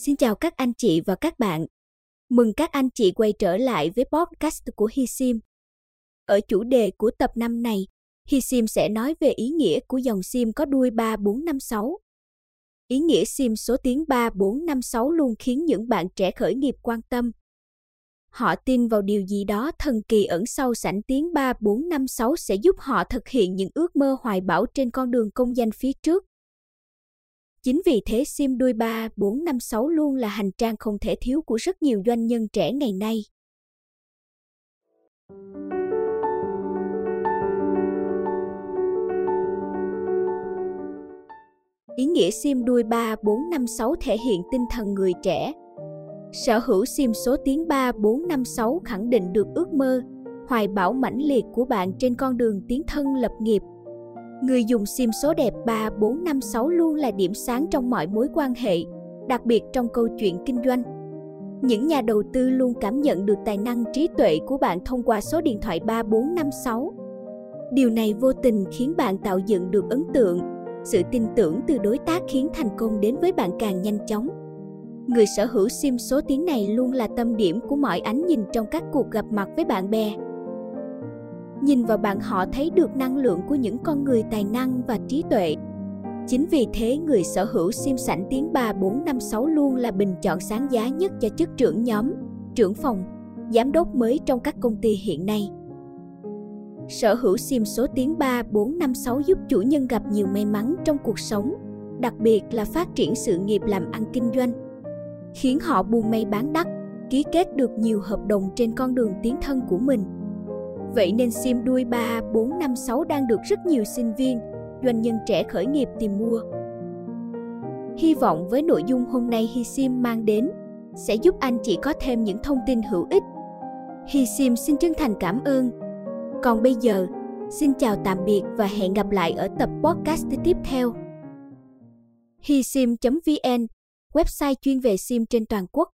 Xin chào các anh chị và các bạn. Mừng các anh chị quay trở lại với podcast của Hi Sim. Ở chủ đề của tập năm này, Hi Sim sẽ nói về ý nghĩa của dòng sim có đuôi 3456. Ý nghĩa sim số tiếng 3456 luôn khiến những bạn trẻ khởi nghiệp quan tâm. Họ tin vào điều gì đó thần kỳ ẩn sau sảnh tiếng 3456 sẽ giúp họ thực hiện những ước mơ hoài bão trên con đường công danh phía trước. Chính vì thế sim đuôi 3, 4, 5, 6 luôn là hành trang không thể thiếu của rất nhiều doanh nhân trẻ ngày nay. Ý nghĩa sim đuôi 3, 4, 5, 6 thể hiện tinh thần người trẻ. Sở hữu sim số tiếng 3, 4, 5, 6 khẳng định được ước mơ, hoài bão mãnh liệt của bạn trên con đường tiến thân lập nghiệp – Người dùng sim số đẹp 3, 4, 5, 6 luôn là điểm sáng trong mọi mối quan hệ, đặc biệt trong câu chuyện kinh doanh. Những nhà đầu tư luôn cảm nhận được tài năng trí tuệ của bạn thông qua số điện thoại 3456. Điều này vô tình khiến bạn tạo dựng được ấn tượng, sự tin tưởng từ đối tác khiến thành công đến với bạn càng nhanh chóng. Người sở hữu sim số tiếng này luôn là tâm điểm của mọi ánh nhìn trong các cuộc gặp mặt với bạn bè, nhìn vào bạn họ thấy được năng lượng của những con người tài năng và trí tuệ. Chính vì thế người sở hữu sim sảnh tiếng 3, 4, 5, 6 luôn là bình chọn sáng giá nhất cho chức trưởng nhóm, trưởng phòng, giám đốc mới trong các công ty hiện nay. Sở hữu sim số tiếng 3, 4, 5, 6 giúp chủ nhân gặp nhiều may mắn trong cuộc sống, đặc biệt là phát triển sự nghiệp làm ăn kinh doanh, khiến họ buôn may bán đắt, ký kết được nhiều hợp đồng trên con đường tiến thân của mình – Vậy nên sim đuôi 3, 4, 5, 6 đang được rất nhiều sinh viên, doanh nhân trẻ khởi nghiệp tìm mua. Hy vọng với nội dung hôm nay HiSim mang đến sẽ giúp anh chị có thêm những thông tin hữu ích. HiSim xin chân thành cảm ơn. Còn bây giờ, xin chào tạm biệt và hẹn gặp lại ở tập podcast tiếp theo. HiSim.vn, website chuyên về sim trên toàn quốc.